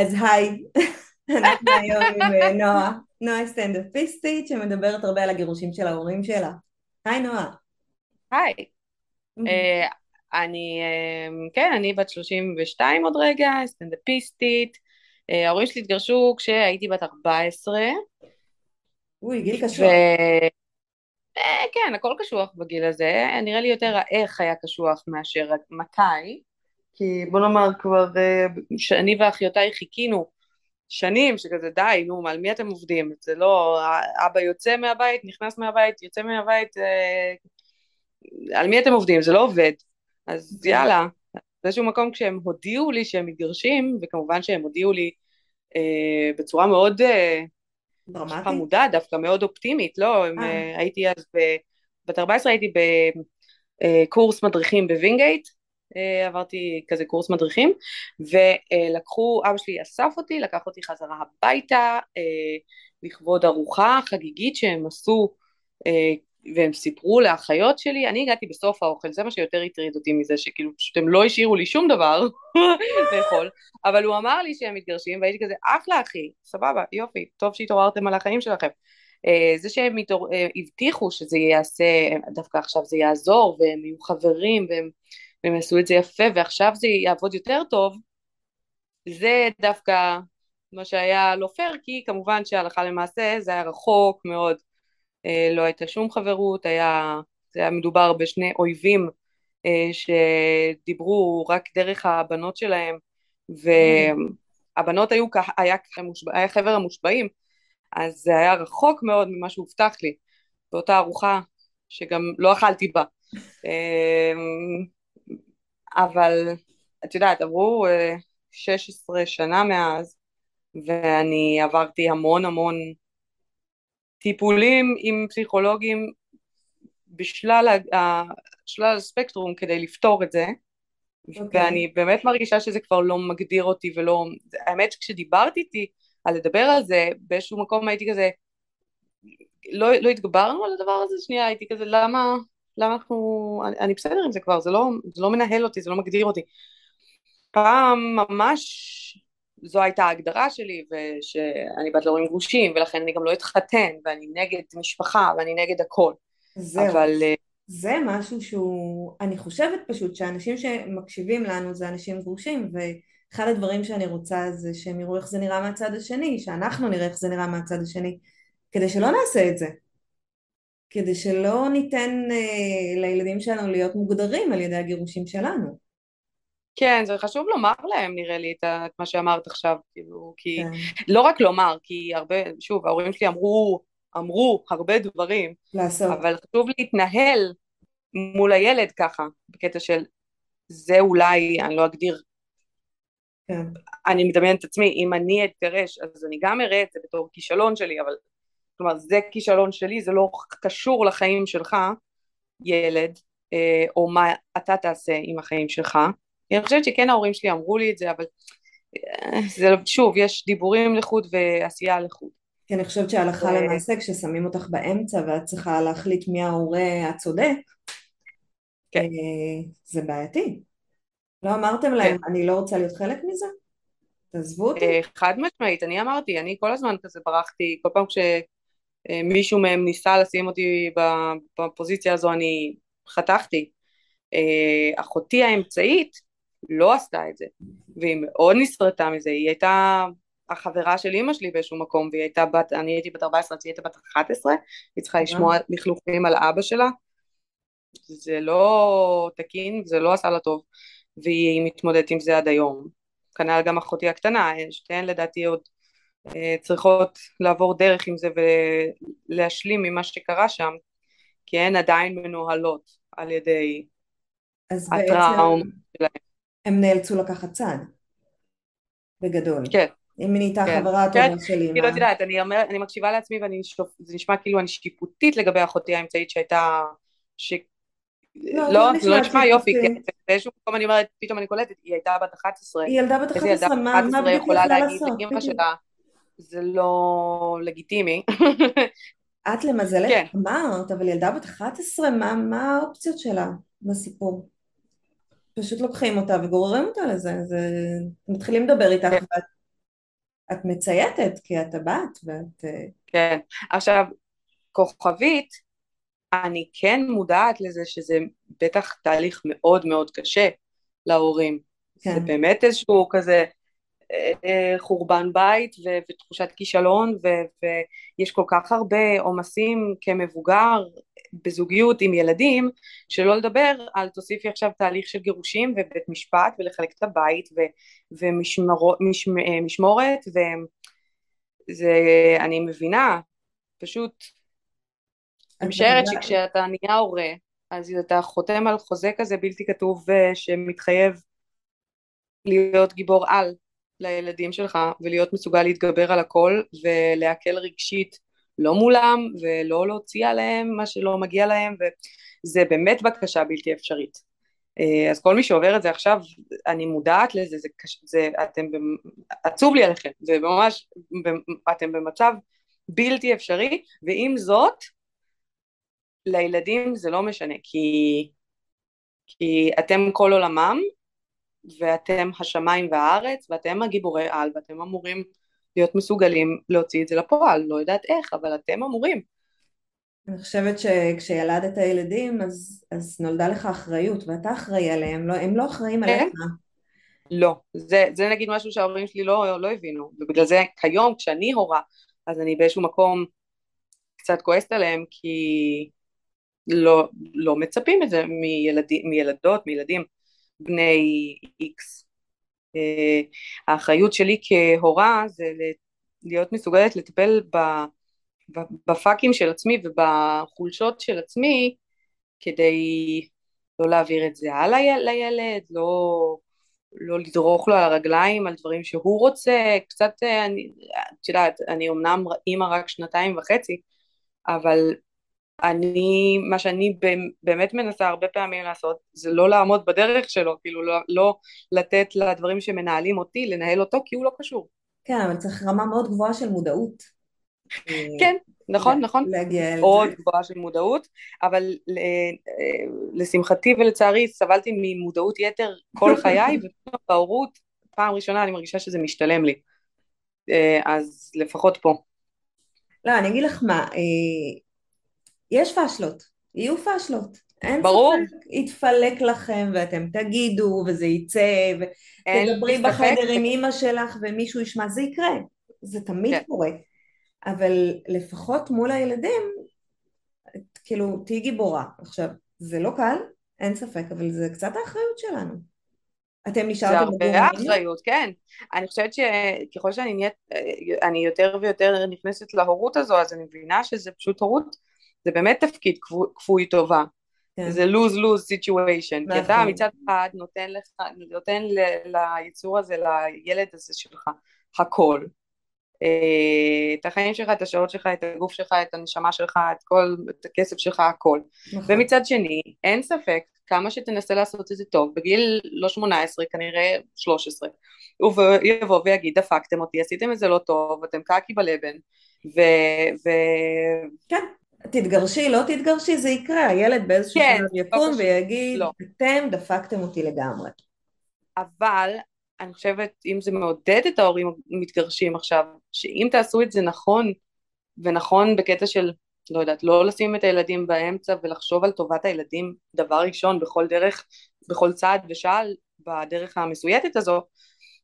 אז היי, אנחנו היום עם אה, נועה, נועה סטנדאפיסטית שמדברת הרבה על הגירושים של ההורים שלה. היי נועה. היי. אה, אני, אה, כן, אני בת 32 עוד רגע, סטנדאפיסטית. ההורים שלי התגרשו כשהייתי בת 14. אוי, גיל קשוח. כן, הכל קשוח בגיל הזה. נראה לי יותר האיך היה קשוח מאשר מתי. כי בוא נאמר כבר, שאני ואחיותיי חיכינו שנים שכזה די נו על מי אתם עובדים זה לא אבא יוצא מהבית נכנס מהבית יוצא מהבית אה, על מי אתם עובדים זה לא עובד אז אוקיי. יאללה באיזשהו מקום כשהם הודיעו לי שהם מתגרשים וכמובן שהם הודיעו לי אה, בצורה מאוד אה, חמודה דווקא מאוד אופטימית לא הם, אה. הייתי אז בת 14 הייתי בקורס מדריכים בווינגייט אה, עברתי כזה קורס מדריכים ולקחו, אבא שלי אסף אותי, לקח אותי חזרה הביתה אה, לכבוד ארוחה חגיגית שהם עשו אה, והם סיפרו לאחיות שלי, אני הגעתי בסוף האוכל, זה מה שיותר הטריד אותי מזה, שכאילו פשוט הם לא השאירו לי שום דבר לאכול, אבל הוא אמר לי שהם מתגרשים והייתי כזה אחלה אחי, סבבה, יופי, טוב שהתעוררתם על החיים שלכם. זה שהם. הבטיחו שזה יעשה, דווקא עכשיו זה יעזור והם יהיו חברים והם והם יעשו את זה יפה ועכשיו זה יעבוד יותר טוב, זה דווקא מה שהיה לא פייר, כי כמובן שהלכה למעשה זה היה רחוק מאוד, אה, לא הייתה שום חברות, היה, זה היה מדובר בשני אויבים אה, שדיברו רק דרך הבנות שלהם, והבנות היו, היה, היה חבר המושבעים, אז זה היה רחוק מאוד ממה שהובטח לי באותה ארוחה שגם לא אכלתי בה. אבל את יודעת עברו 16 אה, שנה מאז ואני עברתי המון המון טיפולים עם פסיכולוגים בשלל הספקטרום כדי לפתור את זה okay. אוקיי. ואני באמת מרגישה שזה כבר לא מגדיר אותי ולא, האמת שכשדיברתי איתי על לדבר על זה באיזשהו מקום הייתי כזה לא, לא התגברנו על הדבר הזה שנייה הייתי כזה למה למה אנחנו, אני, אני בסדר עם זה כבר, זה לא, זה לא מנהל אותי, זה לא מגדיר אותי. פעם ממש זו הייתה ההגדרה שלי, ושאני בת להורים גרושים, ולכן אני גם לא אתחתן, ואני נגד משפחה, ואני נגד הכל. זהו. אבל... אה, זה משהו שהוא, אני חושבת פשוט שאנשים שמקשיבים לנו זה אנשים גרושים, ואחד הדברים שאני רוצה זה שהם יראו איך זה נראה מהצד השני, שאנחנו נראה איך זה נראה מהצד השני, כדי שלא נעשה את זה. כדי שלא ניתן אה, לילדים שלנו להיות מוגדרים על ידי הגירושים שלנו. כן, זה חשוב לומר להם נראה לי את מה שאמרת עכשיו, כאילו, כי כן. לא רק לומר, כי הרבה, שוב, ההורים שלי אמרו, אמרו הרבה דברים, לעשות. אבל חשוב להתנהל מול הילד ככה, בקטע של זה אולי, אני לא אגדיר, כן. אני מדמיינת את עצמי, אם אני אתגרש, אז אני גם אראה את זה בתור כישלון שלי, אבל כלומר זה כישלון שלי, זה לא קשור לחיים שלך, ילד, אה, או מה אתה תעשה עם החיים שלך. אני חושבת שכן ההורים שלי אמרו לי את זה, אבל אה, זה שוב, יש דיבורים לחוד ועשייה לחוד. כי אני חושבת שהלכה למעשה כששמים אותך באמצע ואת צריכה להחליט מי ההורה הצודק, כן. אה, זה בעייתי. לא אמרתם להם, כן. אני לא רוצה להיות חלק מזה? תעזבו אותי. חד משמעית, אני אמרתי, אני כל הזמן כזה ברחתי, כל פעם כש... אה, מישהו מהם ניסה לשים אותי בפוזיציה הזו, אני חתכתי. אה, אחותי האמצעית לא עשתה את זה, והיא מאוד נסרטה מזה, היא הייתה החברה של אימא שלי באיזשהו מקום, והיא הייתה בת, אני הייתי בת 14, היא הייתה בת 11, היא צריכה לשמוע לכלוכים על אבא שלה, זה לא תקין, זה לא עשה לה טוב, והיא מתמודדת עם זה עד היום. כנ"ל גם אחותי הקטנה, שתיהן לדעתי עוד צריכות לעבור דרך עם זה ולהשלים ממה שקרה שם, כי הן עדיין מנוהלות על ידי הטראום שלהן. הם נאלצו לקחת צד, בגדול. כן. אם נהייתה כן. חברה כן, הטובה של כאילו אימא. את יודעת, אני אומר, אני מקשיבה לעצמי ואני, שופ- זה נשמע כאילו אני שיפוטית לגבי אחותי האמצעית שהייתה, ש... לא, לא, לא זה נשמע לא נשמע יופי. כי באיזשהו מקום אני אומרת, פתאום אני קולטת, היא הייתה בת 11, היא ילדה בת איזה ילדה 11, בת מה, מה 11 בדיוק היא יכולה יכלה להגיד לעשות? לאמא בדיוק. שלה, זה לא לגיטימי, את למזלך כן, אמרת, אבל ילדה בת 11, מה, מה האופציות שלה בסיפור? פשוט לוקחים אותה וגוררים אותה לזה, זה... מתחילים לדבר איתך כן, ואת את מצייתת, כי את הבת ואת... אה, כן. עכשיו, כוכבית, אני כן מודעת לזה שזה בטח תהליך מאוד מאוד קשה להורים. זה כן, באמת איזשהו כזה חורבן בית ו- ותחושת כישלון ו- ויש כל כך הרבה עומסים כמבוגר בזוגיות עם ילדים, שלא לדבר על תוסיפי עכשיו תהליך של גירושים ובית משפט ולחלק את הבית ו- ומשמורת וזה, אני מבינה, פשוט אני משערת שכשאתה נהיה הורה, אז אתה חותם על חוזה כזה בלתי כתוב אה, שמתחייב להיות גיבור על לילדים שלך ולהיות מסוגל להתגבר על הכל ולהקל רגשית לא מולם ולא להוציא עליהם מה שלא מגיע להם וזה באמת בקשה בלתי אפשרית. אה, אז כל מי שעובר את זה עכשיו, אני מודעת לזה, זה, קש- זה, אתם, עצוב לי עליכם, זה ממש, אתם במצב בלתי אפשרי, ועם זאת, לילדים זה לא משנה, כי, כי אתם כל עולמם, ואתם השמיים והארץ, ואתם הגיבורי על, ואתם אמורים להיות מסוגלים להוציא את זה לפועל, לא יודעת איך, אבל אתם אמורים. אני חושבת שכשילדת ילדים אז, אז נולדה לך אחריות ואתה אחראי עליהם, לא, הם לא אחראים עליך. כן? לא. זה, זה נגיד משהו שההורים שלי לא, לא הבינו, ובגלל זה כיום כשאני הורה, אז אני באיזשהו מקום קצת כועסת עליהם, כי לא, לא מצפים את זה מילדים, מילדות, מילדים בני איקס. אה, האחריות שלי כהורה זה להיות מסוגלת לטפל בפאקים של עצמי ובחולשות של עצמי כדי לא להעביר את זה הלאה לילד, לא, לא לדרוך לו על הרגליים על דברים שהוא רוצה, קצת, אה, אני, את יודעת, אני אמנם אימא רק שנתיים וחצי, אבל אני, מה שאני באמת מנסה הרבה פעמים לעשות, זה לא לעמוד בדרך שלו, כאילו לא, לא לתת לדברים שמנהלים אותי, לנהל אותו, כי הוא לא קשור. כן, אבל צריך רמה מאוד גבוהה של מודעות. כן, נכון, נכון. להגיע אל מאוד זה. גבוהה של מודעות, אבל לשמחתי ולצערי סבלתי ממודעות יתר כל חיי, ובהורות פעם ראשונה אני מרגישה שזה משתלם לי. אז לפחות פה. לא, אני אגיד לך מה, יש פאשלות, יהיו פאשלות. אין ברור. ספק, יתפלק לכם ואתם תגידו וזה יצא ותדברי. בחדר עם אימא שלך ומישהו ישמע, זה יקרה, זה תמיד כן. קורה. אבל לפחות מול הילדים, כאילו, תהיי גיבורה. עכשיו, זה לא קל, אין ספק, אבל זה קצת האחריות שלנו. אתם זה נשארתם הרבה בגורמים? אחריות, כן. אני חושבת שככל שאני נהיית, אני יותר ויותר נכנסת להורות הזו, אז אני מבינה שזה פשוט הורות, זה באמת תפקיד כפו- כפוי טובה. כן. זה lose-lose situation, כי אתה נכון. מצד אחד נותן לך, נותן ל- ליצור הזה, לילד הזה שלך, הכל. אה, את החיים שלך, את השעות שלך, את הגוף שלך, את הנשמה שלך, את כל, את הכסף שלך, הכל. נכון. ומצד שני, אין ספק, כמה שתנסה לעשות את זה טוב, בגיל לא 18, כנראה 13, הוא יבוא ויגיד, דפקתם אותי, עשיתם את זה לא טוב, אתם קקי בלבן, ו... ו... כן, תתגרשי, לא תתגרשי, זה יקרה, הילד באיזשהו כן, שלב לא יקום קשור. ויגיד, לא. אתם דפקתם אותי לגמרי. אבל אני חושבת, אם זה מעודד את ההורים המתגרשים עכשיו, שאם תעשו את זה נכון, ונכון בקטע של, לא יודעת, לא לשים את הילדים באמצע ולחשוב על טובת הילדים דבר ראשון בכל דרך, בכל צעד ושעל בדרך המסויטת הזו,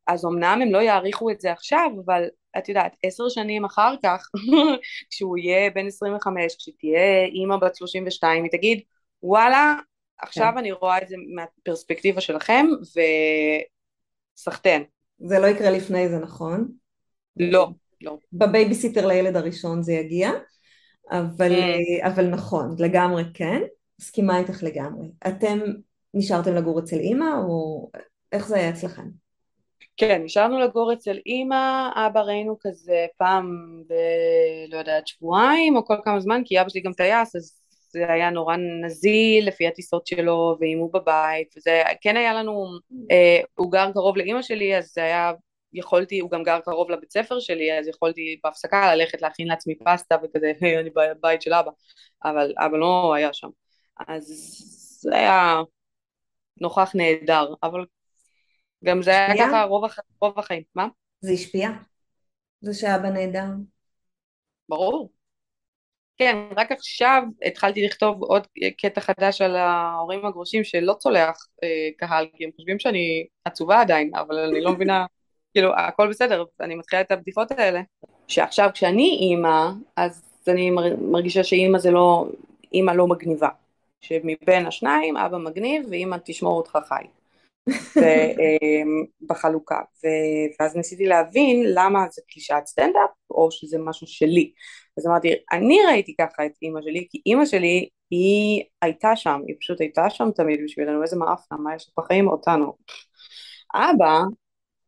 אז אמנם הם לא יעריכו את זה עכשיו, אבל את יודעת, עשר שנים אחר כך, כשהוא יהיה בן 25, כשתהיה אימא בת 32, היא תגיד, וואלה, עכשיו כן. אני רואה את זה מהפרספקטיבה שלכם, וסחטיין. זה לא יקרה לפני זה, נכון? לא, לא. בבייביסיטר לילד הראשון זה יגיע, אבל, Mm. אבל נכון, לגמרי כן, מסכימה איתך לגמרי. אתם נשארתם לגור אצל אימא או איך זה היה אצלכם? כן, נשארנו לגור אצל אימא, אבא ראינו כזה פעם ב... לא יודעת, שבועיים או כל כמה זמן, כי אבא שלי גם טייס, אז זה היה נורא נזיל לפי הטיסות שלו, ואם הוא בבית, וזה כן היה לנו, אה, הוא גר קרוב לאימא שלי, אז זה היה, יכולתי, הוא גם גר קרוב לבית ספר שלי, אז יכולתי בהפסקה ללכת להכין לעצמי פסטה וכזה, אני בבית של אבא, אבל אבא לא היה שם. אז זה היה נוכח נהדר, אבל גם זה היה? ככה רוב, הח... רוב החיים. מה? זה השפיע? זה שאבא נהדר? ברור. כן, רק עכשיו התחלתי לכתוב עוד קטע חדש על ההורים הגרושים שלא צולח אה, קהל, כי הם חושבים שאני עצובה עדיין, אבל אני לא מבינה, כאילו, הכל בסדר, אני מתחילה את הבדיחות האלה. שעכשיו כשאני אימא, אז אני מרגישה שאימא זה לא, אימא לא מגניבה. שמבין השניים אבא מגניב ואימא תשמור אותך חי. בחלוקה, ואז ניסיתי להבין למה זה קלישאת סטנדאפ או שזה משהו שלי. אז אמרתי, אני ראיתי ככה את אימא שלי, כי אימא שלי היא הייתה שם, היא פשוט הייתה שם תמיד בשבילנו, איזה מעפנה, מה יש בחיים אותנו. אבא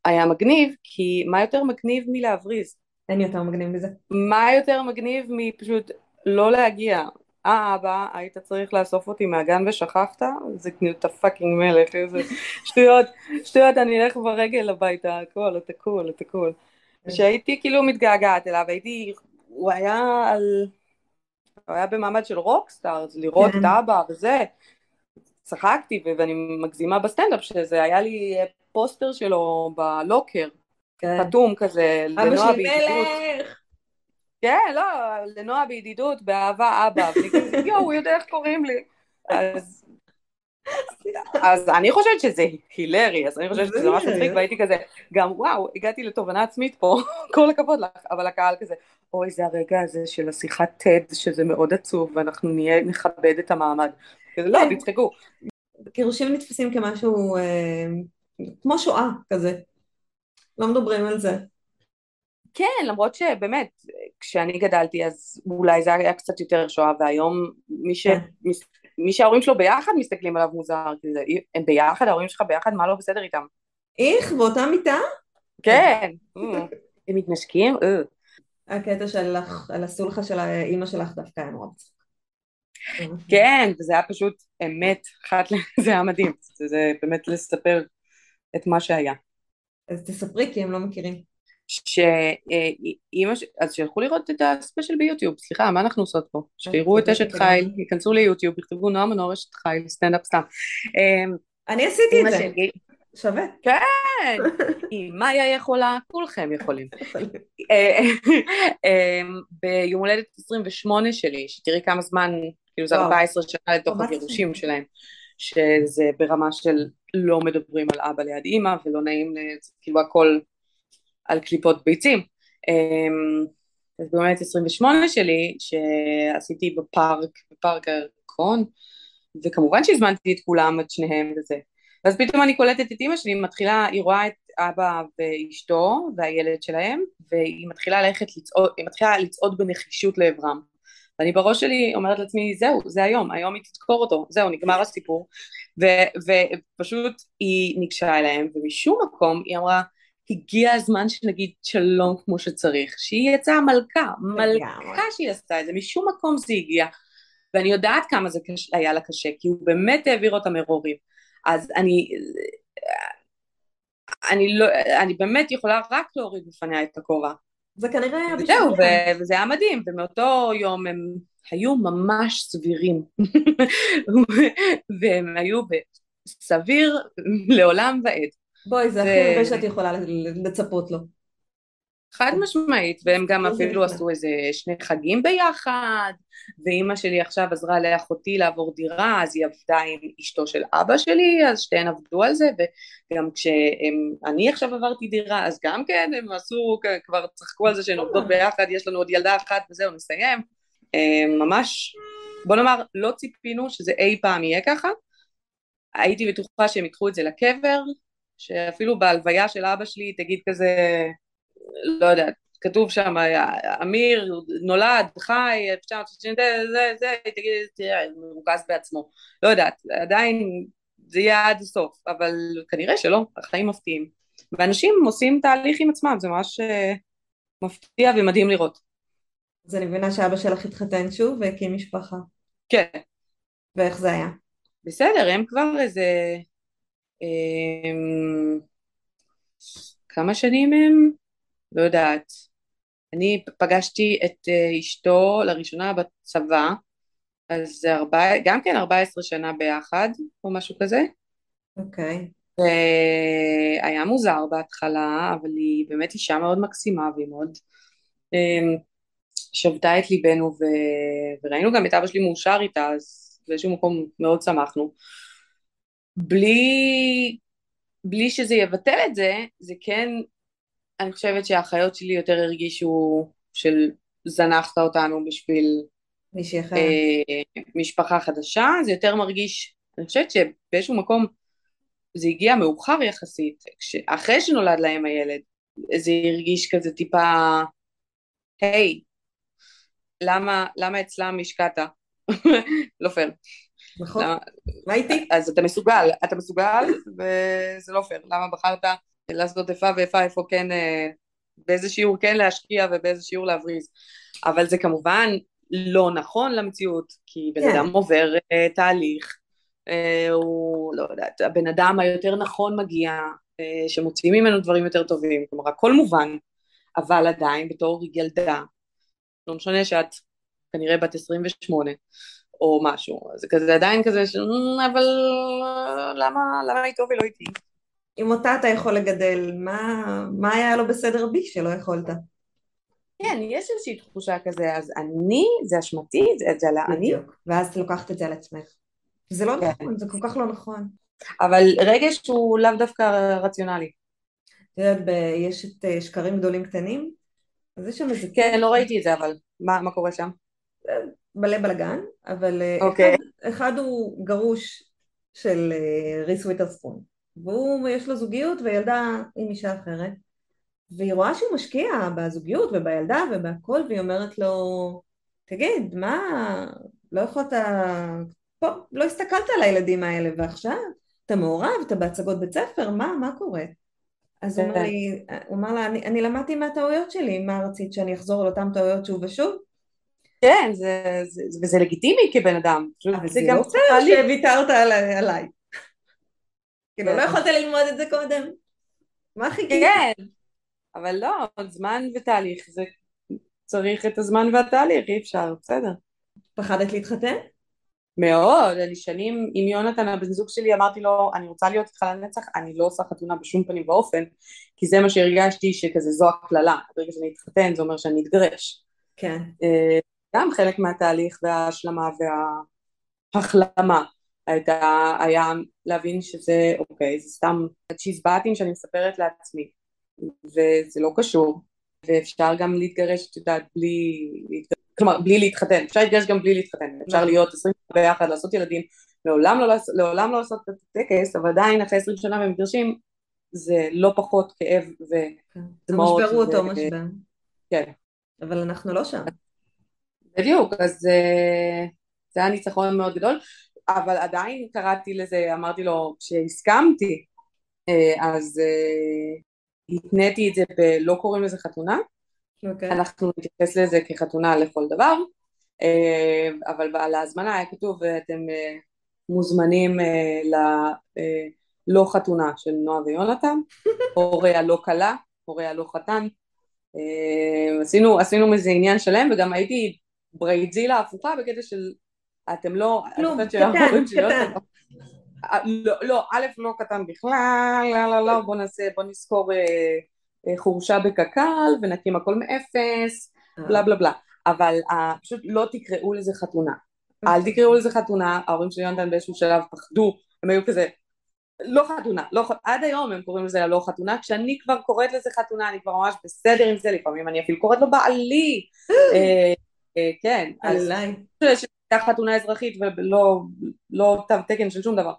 היה מגניב, כי מה יותר מגניב מלהבריז? אין יותר מגניב מזה. מה יותר מגניב מפשוט לא להגיע, אה אבא, היית צריך לאסוף אותי מהגן ושכחת? זה כאילו אתה fucking מלך, איזה שטויות, שטויות, אני אלך ברגל הביתה, הכל, אתה cool, אתה cool. כשהייתי כאילו מתגעגעת אליו, הייתי, הוא היה על, הוא היה במעמד של rockstar, לראות את אבא וזה, צחקתי ואני מגזימה בסטנדאפ, שזה היה לי פוסטר שלו בלוקר, חתום כזה, אבא שלי מלך! כן, לא, לנועה בידידות, באהבה אבא, יואו, הוא יודע איך קוראים לי. אז, אז אני חושבת שזה הילרי, אז אני חושבת שזה ממש מצחיק, והייתי כזה, גם וואו, הגעתי לתובנה עצמית פה, כל הכבוד לך, אבל הקהל כזה, אוי, זה הרגע הזה של השיחת TED, שזה מאוד עצוב, ואנחנו נהיה, נכבד את המעמד. כזה, לא, תצחקו. גירושים נתפסים כמשהו, כמו שואה כזה. לא מדברים על זה. כן, למרות שבאמת, כשאני גדלתי אז אולי זה היה קצת יותר שואה, והיום מי, ש... כן. מי שההורים שלו ביחד מסתכלים עליו מוזר, כי זה, הם ביחד, ההורים שלך ביחד, מה לא בסדר איתם? איך? באותה מיטה? כן, הם מתנשקים? אה. הקטע שלך, על הסולחה של האימא שלך דווקא היה נורא מצחיק. כן, וזה היה פשוט אמת, זה היה מדהים, זה באמת לספר את מה שהיה. אז תספרי כי הם לא מכירים. שאימא, אז שילכו לראות את הספיישל ביוטיוב, סליחה, מה אנחנו עושות פה? שיראו את אשת חיל, ייכנסו ליוטיוב, יכתבו נועה מנור אשת חיל, סטנדאפ סתם. אמ, אני עשיתי את זה. שווה. כן, אם מאיה יכולה, כולכם יכולים. אה, אמ, ביום הולדת 28 שלי, שתראי כמה זמן, כאילו זה 14 שנה לתוך הגירושים שלהם, שזה ברמה של לא מדברים על אבא ליד אימא ולא נעים, כאילו הכל על קליפות ביצים. אמ, אז באמת 28 שלי, שעשיתי בפארק, בפארק הירקון, וכמובן שהזמנתי את כולם, את שניהם וזה. ואז פתאום אני קולטת את אימא שלי, מתחילה, היא רואה את אבא ואשתו והילד שלהם, והיא מתחילה ללכת לצעוד, היא מתחילה לצעוד בנחישות לעברם. ואני בראש שלי אומרת לעצמי, זהו, זה היום, היום היא תדקור אותו, זהו, נגמר הסיפור. ו- ופשוט היא ניגשה אליהם, ומשום מקום היא אמרה, הגיע הזמן שנגיד שלום כמו שצריך, שהיא יצאה מלכה, מלכה שהיא עשתה את זה, משום מקום זה הגיע, ואני יודעת כמה זה קש... היה לה קשה, כי הוא באמת העביר אותה מרורים, אז אני, אני, לא, אני באמת יכולה רק להוריד בפניה את הכובע. זה כנראה היה בשביל זהו, וזה היה מדהים, ומאותו יום הם היו ממש סבירים, והם היו בסביר לעולם ועד. בואי, זה הכי הרבה שאת יכולה לצפות לו. חד משמעית, והם גם אפילו עשו איזה שני חגים ביחד, ואימא שלי עכשיו עזרה לאחותי לעבור דירה, אז היא עבדה עם אשתו של אבא שלי, אז שתיהן עבדו על זה, וגם כשאני עכשיו עברתי דירה, אז גם כן הם עשו, כבר צחקו על זה שהן עובדות ביחד, יש לנו עוד ילדה אחת וזהו, נסיים. ממש, בוא נאמר, לא ציפינו שזה אי פעם יהיה ככה. הייתי בטוחה שהם ייקחו את זה לקבר, שאפילו בהלוויה של אבא שלי תגיד כזה, לא יודעת, כתוב שם, אמיר נולד, חי, 1960, זה, זה, זה, תגיד, תראה, מרוכז בעצמו. לא יודעת, עדיין זה יהיה עד הסוף, אבל כנראה שלא, החיים מפתיעים. ואנשים עושים תהליך עם עצמם, זה ממש אה, מפתיע ומדהים לראות. אז אני מבינה שאבא שלך התחתן שוב והקים משפחה. כן. ואיך זה היה? בסדר, הם כבר איזה... אה, כמה שנים הם? לא יודעת. אני פגשתי את אה, אשתו לראשונה בצבא, אז זה ארבע, גם כן 14 שנה ביחד, או משהו כזה. אוקיי. Okay. היה מוזר בהתחלה, אבל היא באמת אישה מאוד מקסימה והיא מאוד אמ, שבתה את ליבנו ו... וראינו גם את אבא שלי מאושר איתה, אז באיזשהו מקום מאוד שמחנו. בלי, בלי שזה יבטל את זה, זה כן, אני חושבת שהאחיות שלי יותר הרגישו של זנחת אותנו בשביל. אה, משפחה חדשה, זה יותר מרגיש, אני חושבת שבאיזשהו מקום זה הגיע מאוחר יחסית, אחרי שנולד להם הילד, זה הרגיש כזה טיפה, היי, למה, למה אצלם השקעת? לא פייר. נכון, מה איתי? אז אתה מסוגל, אתה מסוגל, וזה לא פייר. למה בחרת לעשות איפה ואיפה, איפה כן, אה, באיזה שיעור כן להשקיע ובאיזה שיעור להבריז. אבל זה כמובן לא נכון למציאות, כי בן כן. אדם עובר uh, תהליך, uh, הוא, לא יודעת, הבן אדם היותר נכון מגיע, שמוציאים ממנו דברים יותר טובים, כלומר הכל מובן, אבל עדיין בתור ילדה, לא משנה שאת כנראה בת 28 או משהו, זה כזה עדיין כזה, ש... אבל למה, למה איתו ולא איתי? אם אותה אתה יכול לגדל, מה, מה היה לו בסדר בי שלא יכולת? כן, יש איזושהי תחושה כזה, אז אני, זה אשמתי, זה, זה על האני. ואז את לוקחת את זה על עצמך. זה לא כן. נכון, זה כל כך לא נכון. אבל רגש הוא לאו דווקא רציונלי. את יודעת, יש את אה, שקרים גדולים קטנים, אז יש שם איזה... כן, לא ראיתי את זה, אבל מה, מה קורה שם? אה, מלא בלאגן, אבל אה, אוקיי. אחד, אחד הוא גרוש של ריס וויטרספון, והוא, יש לו זוגיות וילדה עם אישה אחרת. והיא רואה שהוא משקיע בזוגיות ובילדה ובהכל, והיא אומרת לו, תגיד, מה, לא יכולת, פה, לא הסתכלת על הילדים האלה, ועכשיו אתה מעורב, אתה בהצגות בית ספר, מה, מה קורה? אז הוא אומר לי, הוא אמר לה, אני, אני למדתי מהטעויות שלי, מה רצית שאני אחזור על אותן טעויות שוב ושוב? כן, זה, זה, זה, וזה לגיטימי כבן אדם. אבל זה, גם לא פייר שוויתרת עליי. כאילו, לא כן. יכולת ללמוד את זה קודם. מה חיכית? כן. אבל לא, זמן ותהליך, זה צריך את הזמן והתהליך, אי אפשר, בסדר. פחדת להתחתן? מאוד, אני שנים עם יונתן הבן זוג שלי אמרתי לו אני רוצה להיות איתך לנצח, אני לא עושה חתונה בשום פנים ואופן כי זה מה שהרגשתי שכזה זו הקללה, ברגע שאני אתחתן זה אומר שאני אתגרש. כן. גם חלק מהתהליך וההשלמה וההחלמה הייתה, היה להבין שזה אוקיי, זה סתם צ'יזבטים שאני מספרת לעצמי וזה לא קשור, ואפשר גם להתגרש, את יודעת, בלי, כלומר, בלי להתחתן, אפשר להתגרש גם בלי להתחתן, אפשר. להיות עשרים ביחד, לעשות ילדים, לעולם לא, לעולם לא לעשות את הטקס, אבל עדיין אחרי עשרים שנה במגרשים, זה לא פחות כאב ודמעות. המשבר הוא אותו משבר. כן. אבל אנחנו לא שם. בדיוק, אז אה, זה היה ניצחון מאוד גדול, אבל עדיין קראתי לזה, אמרתי לו, כשהסכמתי, אה, אז אה, התניתי את זה בלא קוראים לזה חתונה, okay. אוקיי. אנחנו נתייחס לזה כחתונה לכל דבר, אבל על ההזמנה היה כתוב אתם מוזמנים ללא חתונה של נועה ויונתן, הורי הלא כלה, הורי הלא חתן, עשינו, עשינו מזה עניין שלם וגם הייתי ברייזילה הפוכה בקטע של אתם לא, כלום, קטן, קטן. לא, לא, א' לא קטן בכלל, לא, לא, לא, בוא נעשה, בוא נזכור אה, אה, חורשה בקק"ל ונקים הכל מאפס, בלה בלה בלה, אבל אה, פשוט לא תקראו לזה חתונה, אל תקראו לזה חתונה, ההורים של יונתן באיזשהו שלב פחדו, הם היו כזה, לא חתונה, לא, עד היום הם קוראים לזה לא חתונה, כשאני כבר קוראת לזה חתונה, אני כבר ממש בסדר עם זה, לפעמים אני אפילו קוראת לו בעלי, כן, עליי. הייתה חתונה אזרחית ולא לא תו תקן של שום דבר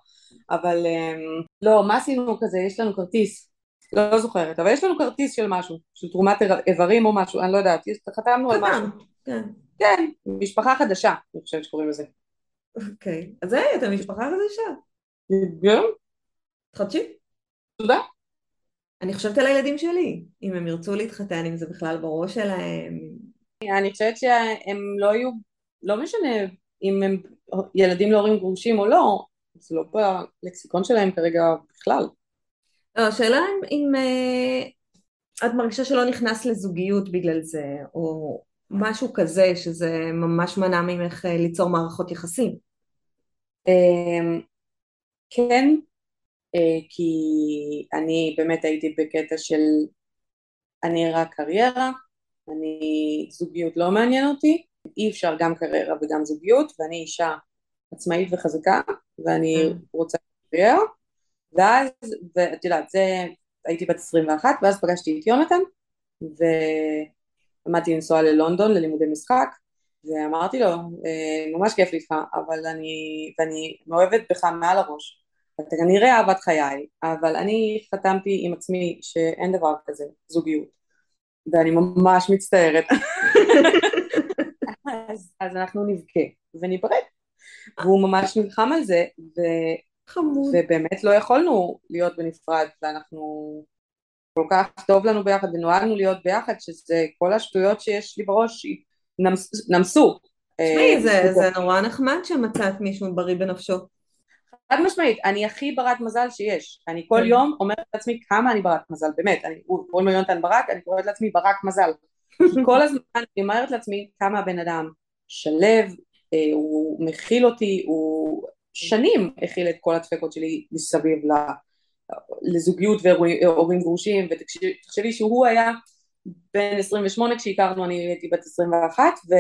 אבל אמ, לא מה עשינו כזה יש לנו כרטיס לא, זוכרת אבל יש לנו כרטיס של משהו של תרומת איברים או משהו אני לא יודעת חתמנו על משהו כן כן משפחה חדשה אני חושבת שקוראים לזה אוקיי אז היי אתה משפחה חדשה גם, תחדשי. תודה. אני חושבת על הילדים שלי, אם הם ירצו להתחתן, אם זה בכלל בראש שלהם. אני חושבת שהם לא יהיו, לא משנה אם הם ילדים להורים גרושים או לא, זה לא בלקסיקון שלהם כרגע בכלל. לא, השאלה אם, אם uh, את מרגישה שלא נכנס לזוגיות בגלל זה, או משהו כזה שזה ממש מנע ממך uh, ליצור מערכות יחסים. Um, כן, uh, כי אני באמת הייתי בקטע של אני רק קריירה, אני זוגיות לא מעניין אותי, אי אפשר גם קריירה וגם זוגיות, ואני אישה עצמאית וחזקה, ואני mm. רוצה קריירה, ואז, ואת יודעת, זה, הייתי בת 21, ואז פגשתי את יונתן, ועמדתי לנסוע ללונדון ללימודי משחק, ואמרתי לו, אה, ממש כיף לי איתך, אבל אני, ואני מאוהבת בך מעל הראש, אתה כנראה אהבת חיי, אבל אני חתמתי עם עצמי שאין דבר כזה, זוגיות, ואני ממש מצטערת. אז, אז אנחנו נבכה וניפרד. והוא ממש נלחם על זה, ו, חמוד. ובאמת לא יכולנו להיות בנפרד, ואנחנו כל כך טוב לנו ביחד, ונוהגנו להיות ביחד, שזה כל השטויות שיש לי בראש נמס, נמסו. תשמעי, אה, זה, זה נורא נחמד שמצאת מישהו בריא בנפשו. חד משמעית, אני הכי ברת מזל שיש. אני כל כן. יום אומרת לעצמי כמה אני ברת מזל, באמת. אני, קוראים לו יונתן ברק, אני קוראת לעצמי ברק מזל. כי כל הזמן אני אומרת לעצמי כמה הבן אדם שלו, אה, הוא מכיל אותי, הוא שנים הכיל את כל הדפקות שלי מסביב לזוגיות והורים גרושים, ותחשבי שהוא היה בן 28 כשהכרנו, אני הייתי בת 21, ו...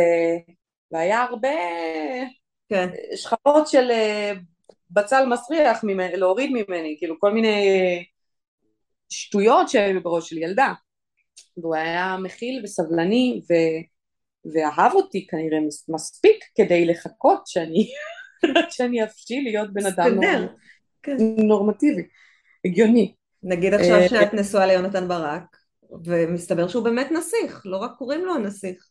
והיה הרבה כן. שכבות של אה, בצל מסריח ממני, להוריד ממני, כאילו כל מיני שטויות שהיו בראש של ילדה. והוא היה מכיל וסבלני ו... ואהב אותי כנראה מספיק כדי לחכות שאני, שאני אפשיל להיות בן אדם נורמ... כן. נורמטיבי, הגיוני. נגיד עכשיו אה, שאת נשואה ליונתן ברק, ומסתבר שהוא באמת נסיך, לא רק קוראים לו הנסיך.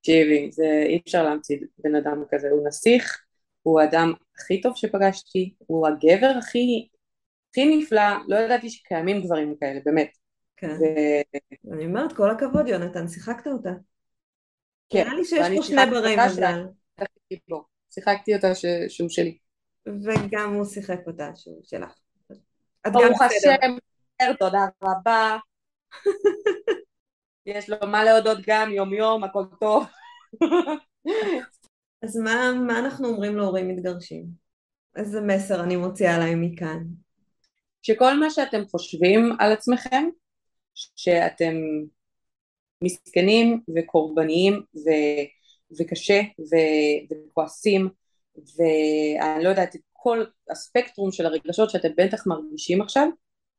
תקשיבי, אי אפשר להמציא בן אדם כזה, הוא נסיך, הוא האדם הכי טוב שפגשתי, הוא הגבר הכי, הכי נפלא, לא ידעתי שקיימים גברים כאלה, באמת. כן. ו... אני אומרת, כל הכבוד יונתן, שיחקת אותה. כן. נראה לי שיש פה שני ברי מזל. שיחקתי אותה ש... שהוא שלי. וגם הוא שיחק אותה שהוא שלך. ברוך השם, תודה רבה. יש לו מה להודות גם יום יום, הכל טוב. אז מה, מה אנחנו אומרים להורים מתגרשים? איזה מסר אני מוציאה להם מכאן? שכל מה שאתם חושבים על עצמכם, שאתם מסכנים וקורבניים ו, וקשה ו, וכועסים ואני לא יודעת, כל הספקטרום של הרגשות שאתם בטח מרגישים עכשיו,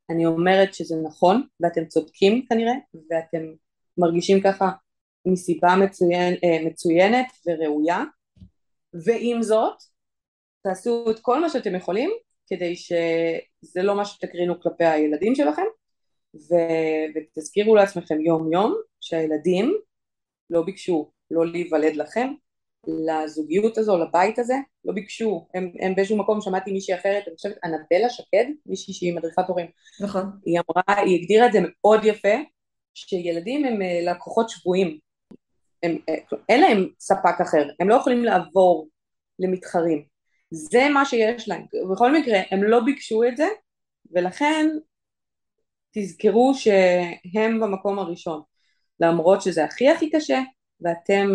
אני אומרת שזה נכון ואתם צודקים כנראה ואתם מרגישים ככה מסיבה מצוין, אה, מצוינת וראויה ועם זאת תעשו את כל מה שאתם יכולים כדי שזה לא מה שתקרינו כלפי הילדים שלכם ו... ותזכירו לעצמכם יום יום שהילדים לא ביקשו לא להיוולד לכם, לזוגיות הזו, לבית הזה, לא ביקשו, הם, הם באיזשהו מקום, שמעתי מישהי אחרת, אני חושבת אנבלה שקד, מישהי שהיא מדריכת הורים, נכון, היא אמרה, היא הגדירה את זה מאוד יפה, שילדים הם אה, לקוחות שבויים, הם, אה, אין להם ספק אחר, הם לא יכולים לעבור למתחרים, זה מה שיש להם, בכל מקרה הם לא ביקשו את זה, ולכן תזכרו שהם במקום הראשון, למרות שזה הכי הכי קשה, ואתם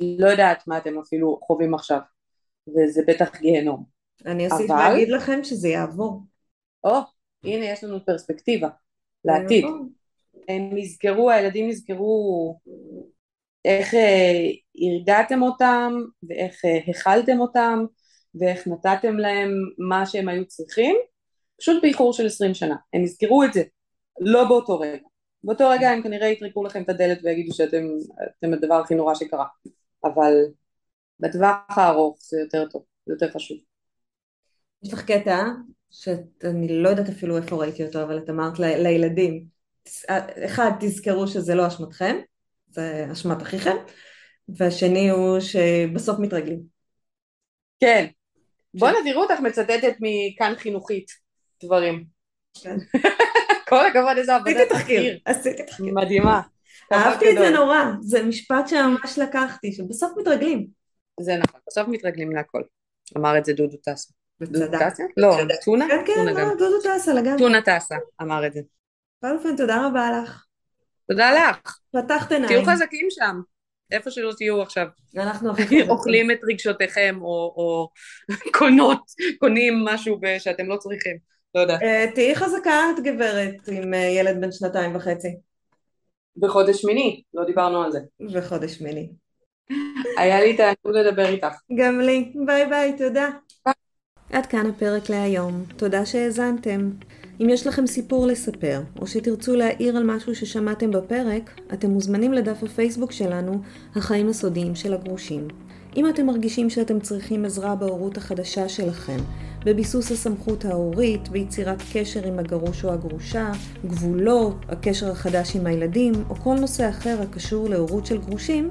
לא יודעת מה אתם אפילו חווים עכשיו, וזה בטח גיהנום. אני אוסיף אבל... להגיד לכם שזה יעבור. או, הנה יש לנו פרספקטיבה לעתיד. הם נזכרו, הילדים נזכרו איך אה, הרגעתם אותם, ואיך אה, הכלתם אותם, ואיך נתתם להם מה שהם היו צריכים, פשוט באיחור של עשרים שנה. הם יזכרו את זה, לא באותו רגע. באותו רגע הם כנראה יטרקו לכם את הדלת ויגידו שאתם הדבר הכי נורא שקרה, אבל בטווח הארוך זה יותר טוב, זה יותר חשוב. יש לך קטע שאני לא יודעת אפילו איפה ראיתי אותו, אבל את אמרת ל- לילדים, אחד, תזכרו שזה לא אשמתכם, זה אשמת אחיכם, והשני הוא שבסוף מתרגלים. כן, בואנה תראו אותך מצטטת מכאן חינוכית דברים. כן. כל הכבוד איזה עבודת עשיתי תחקיר, עשיתי תחקיר. מדהימה. אהבתי את. זה נורא, זה משפט שממש לקחתי, שבסוף מתרגלים. זה נכון, בסוף מתרגלים להכל. אמר את זה דודו טסה. דודו. טסה? לא, טונה? כן, כן. לא, דודו טסה לגמרי. טונה טסה אמר את זה. בכל אופן, תודה רבה לך. תודה לך. פתחת עיניים. תהיו חזקים שם. איפה שלא תהיו עכשיו. אנחנו הכי חזקים. אוכלים את רגשותיכם, או, או קונות, קונים משהו שאתם לא צריכים. לא יודעת. אה, תהיי חזקה את גברת עם אה, ילד בן שנתיים וחצי בחודש שמיני, לא דיברנו על זה. וחודש שמיני. היה לי תענוג לדבר איתך. גם לי. ביי ביי, תודה. עד כאן הפרק להיום. תודה שהאזנתם. אם יש לכם סיפור לספר, או שתרצו להעיר על משהו ששמעתם בפרק, אתם מוזמנים לדף הפייסבוק שלנו, החיים הסודיים של הגרושים. אם אתם מרגישים שאתם צריכים עזרה בהורות החדשה שלכם, בביסוס הסמכות ההורית, ביצירת קשר עם הגרוש או הגרושה, גבולות, הקשר החדש עם הילדים, או כל נושא אחר הקשור להורות של גרושים,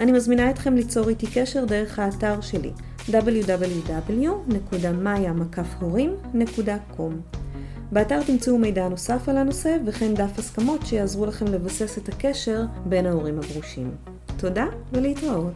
אני מזמינה אתכם ליצור איתי קשר דרך האתר שלי www.maya.com באתר תמצאו מידע נוסף על הנושא וכן דף הסכמות שיעזרו לכם לבסס את הקשר בין ההורים הגרושים. תודה ולהתראות.